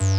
you